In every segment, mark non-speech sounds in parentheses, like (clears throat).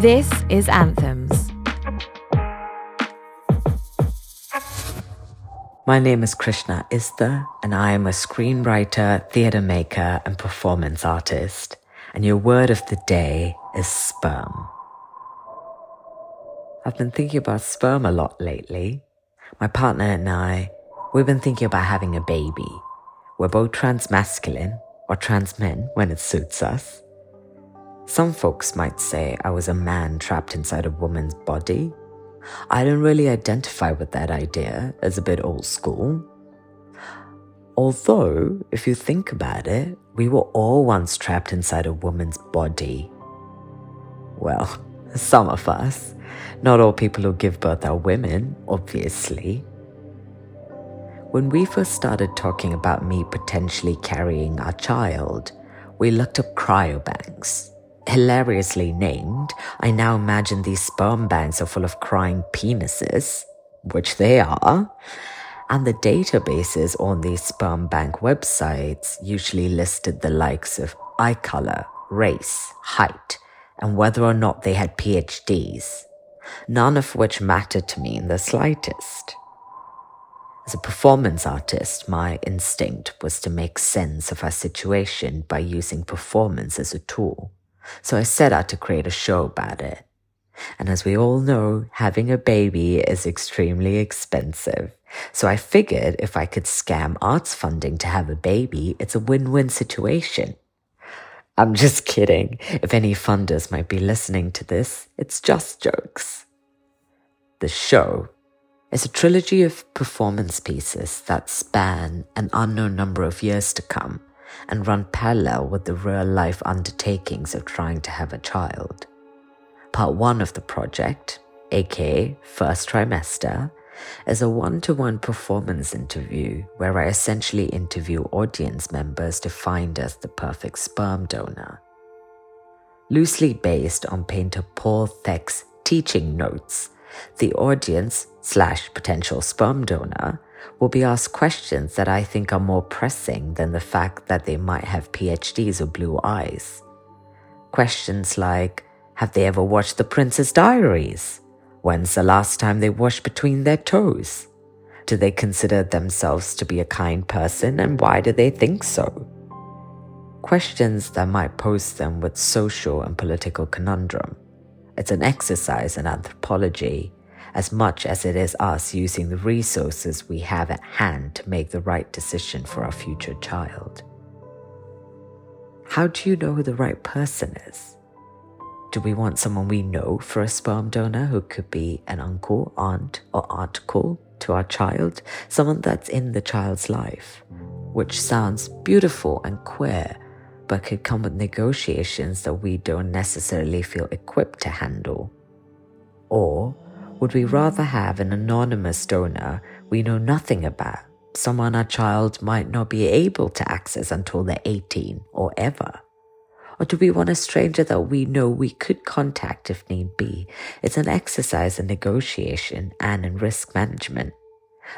This is Anthems. My name is Krishna Istha, and I am a screenwriter, theatre maker, and performance artist. And your word of the day is sperm. I've been thinking about sperm a lot lately. My partner and I, we've been thinking about having a baby. We're both trans masculine or trans men when it suits us. Some folks might say I was a man trapped inside a woman's body, I don't really identify with that idea as a bit old school. Although, if you think about it, we were all once trapped inside a woman's body. Well, (laughs) some of us. Not all people who give birth are women, obviously. When we first started talking about me potentially carrying our child, we looked up cryobanks hilariously named, I now imagine these sperm banks are full of crying penises, which they are. And the databases on these sperm bank websites usually listed the likes of eye color, race, height, and whether or not they had PhDs, none of which mattered to me in the slightest. As a performance artist, my instinct was to make sense of our situation by using performance as a tool. So I set out to create a show about it. And as we all know, having a baby is extremely expensive. So I figured if I could scam arts funding to have a baby, it's a win-win situation. I'm just (laughs) kidding. If any funders might be listening to this, it's just jokes. The show is a trilogy of performance pieces that span an unknown number of years to come and run parallel with the real life undertakings of trying to have a child. Part one of the project, aka First Trimester, is a one to one performance interview where I essentially interview audience members to find us the perfect sperm donor. Loosely based on painter Paul Thek's teaching notes, the audience slash potential sperm donor will be asked questions that I think are more pressing than the fact that they might have PhDs or blue eyes. Questions like Have they ever watched The Princess Diaries? When's the last time they washed between their toes? Do they consider themselves to be a kind person and why do they think so? Questions that might pose them with social and political conundrum. It's an exercise in anthropology as much as it is us using the resources we have at hand to make the right decision for our future child. How do you know who the right person is? Do we want someone we know for a sperm donor who could be an uncle, aunt, or uncle to our child? Someone that's in the child's life, which sounds beautiful and queer, but could come with negotiations that we don't necessarily feel equipped to handle. Or would we rather have an anonymous donor we know nothing about, someone our child might not be able to access until they're 18 or ever? Or do we want a stranger that we know we could contact if need be? It's an exercise in negotiation and in risk management.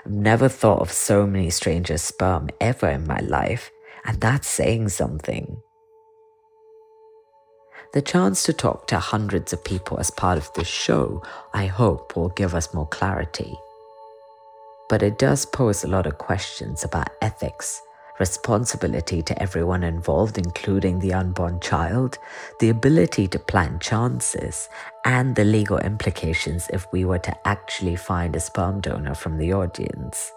I've never thought of so many strangers' sperm ever in my life, and that's saying something. The chance to talk to hundreds of people as part of this show, I hope, will give us more clarity. But it does pose a lot of questions about ethics, responsibility to everyone involved, including the unborn child, the ability to plan chances, and the legal implications if we were to actually find a sperm donor from the audience.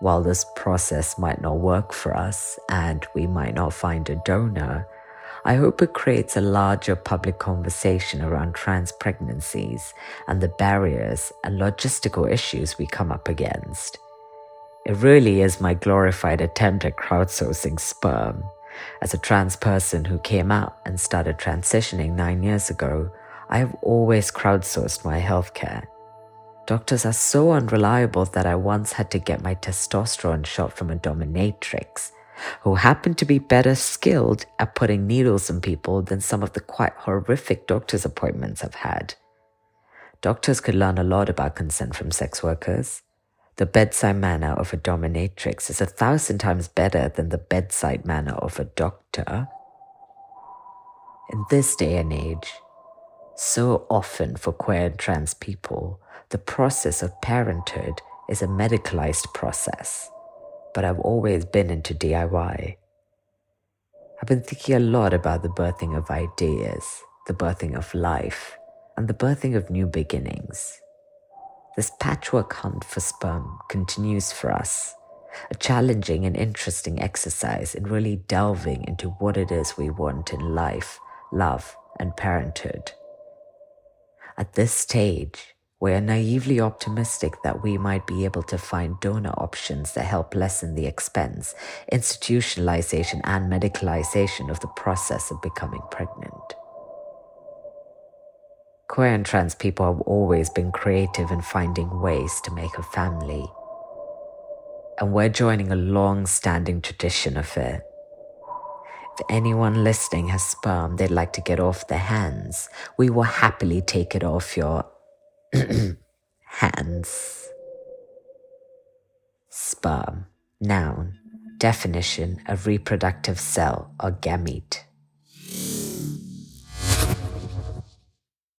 While this process might not work for us and we might not find a donor, I hope it creates a larger public conversation around trans pregnancies and the barriers and logistical issues we come up against. It really is my glorified attempt at crowdsourcing sperm. As a trans person who came out and started transitioning nine years ago, I have always crowdsourced my healthcare. Doctors are so unreliable that I once had to get my testosterone shot from a dominatrix who happen to be better skilled at putting needles in people than some of the quite horrific doctor's appointments I've had. Doctors could learn a lot about consent from sex workers. The bedside manner of a dominatrix is a thousand times better than the bedside manner of a doctor. In this day and age, So often for queer and trans people, the process of parenthood is a medicalized process, but I've always been into DIY. I've been thinking a lot about the birthing of ideas, the birthing of life, and the birthing of new beginnings. This patchwork hunt for sperm continues for us, a challenging and interesting exercise in really delving into what it is we want in life, love, and parenthood. At this stage, we are naively optimistic that we might be able to find donor options that help lessen the expense, institutionalization, and medicalization of the process of becoming pregnant. Queer and trans people have always been creative in finding ways to make a family. And we're joining a long standing tradition of it. If anyone listening has sperm they'd like to get off their hands, we will happily take it off your (clears throat) hands. Sperm, noun, definition, a reproductive cell or gamete.